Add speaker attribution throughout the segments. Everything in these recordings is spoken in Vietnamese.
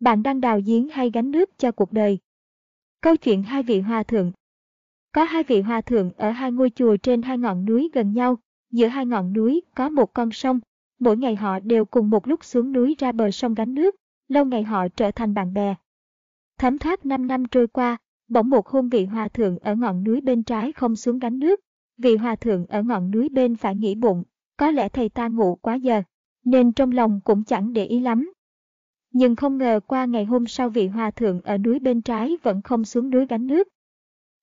Speaker 1: Bạn đang đào giếng hay gánh nước cho cuộc đời? Câu chuyện hai vị hòa thượng Có hai vị hòa thượng ở hai ngôi chùa trên hai ngọn núi gần nhau, giữa hai ngọn núi có một con sông. Mỗi ngày họ đều cùng một lúc xuống núi ra bờ sông gánh nước, lâu ngày họ trở thành bạn bè. Thấm thoát 5 năm trôi qua, bỗng một hôm vị hòa thượng ở ngọn núi bên trái không xuống gánh nước. Vị hòa thượng ở ngọn núi bên phải nghĩ bụng, có lẽ thầy ta ngủ quá giờ, nên trong lòng cũng chẳng để ý lắm. Nhưng không ngờ qua ngày hôm sau vị hòa thượng ở núi bên trái vẫn không xuống núi gánh nước.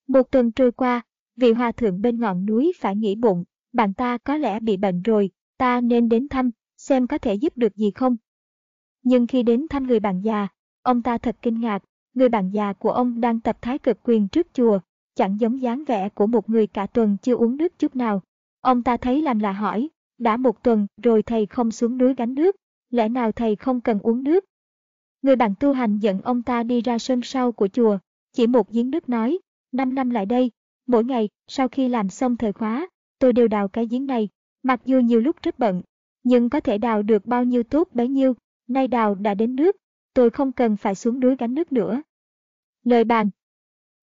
Speaker 1: Một tuần trôi qua, vị hòa thượng bên ngọn núi phải nghĩ bụng, bạn ta có lẽ bị bệnh rồi, ta nên đến thăm, xem có thể giúp được gì không. Nhưng khi đến thăm người bạn già, ông ta thật kinh ngạc, người bạn già của ông đang tập thái cực quyền trước chùa, chẳng giống dáng vẻ của một người cả tuần chưa uống nước chút nào. Ông ta thấy làm là hỏi, đã một tuần rồi thầy không xuống núi gánh nước, lẽ nào thầy không cần uống nước? Người bạn tu hành dẫn ông ta đi ra sân sau của chùa, chỉ một giếng nước nói, năm năm lại đây, mỗi ngày, sau khi làm xong thời khóa, tôi đều đào cái giếng này, mặc dù nhiều lúc rất bận, nhưng có thể đào được bao nhiêu tốt bấy nhiêu, nay đào đã đến nước, tôi không cần phải xuống núi gánh nước nữa. Lời bàn.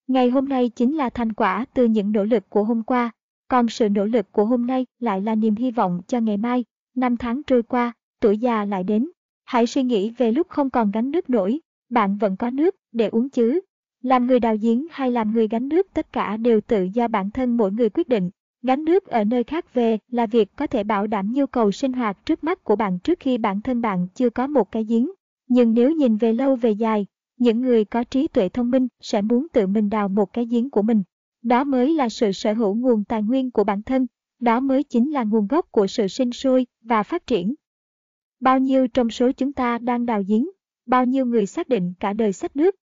Speaker 1: Ngày hôm nay chính là thành quả từ những nỗ lực của hôm qua, còn sự nỗ lực của hôm nay lại là niềm hy vọng cho ngày mai, năm tháng trôi qua, tuổi già lại đến. Hãy suy nghĩ về lúc không còn gánh nước nổi, bạn vẫn có nước để uống chứ. Làm người đào giếng hay làm người gánh nước tất cả đều tự do bản thân mỗi người quyết định. Gánh nước ở nơi khác về là việc có thể bảo đảm nhu cầu sinh hoạt trước mắt của bạn trước khi bản thân bạn chưa có một cái giếng. Nhưng nếu nhìn về lâu về dài, những người có trí tuệ thông minh sẽ muốn tự mình đào một cái giếng của mình. Đó mới là sự sở hữu nguồn tài nguyên của bản thân, đó mới chính là nguồn gốc của sự sinh sôi và phát triển. Bao nhiêu trong số chúng ta đang đào giếng, bao nhiêu người xác định cả đời sách nước,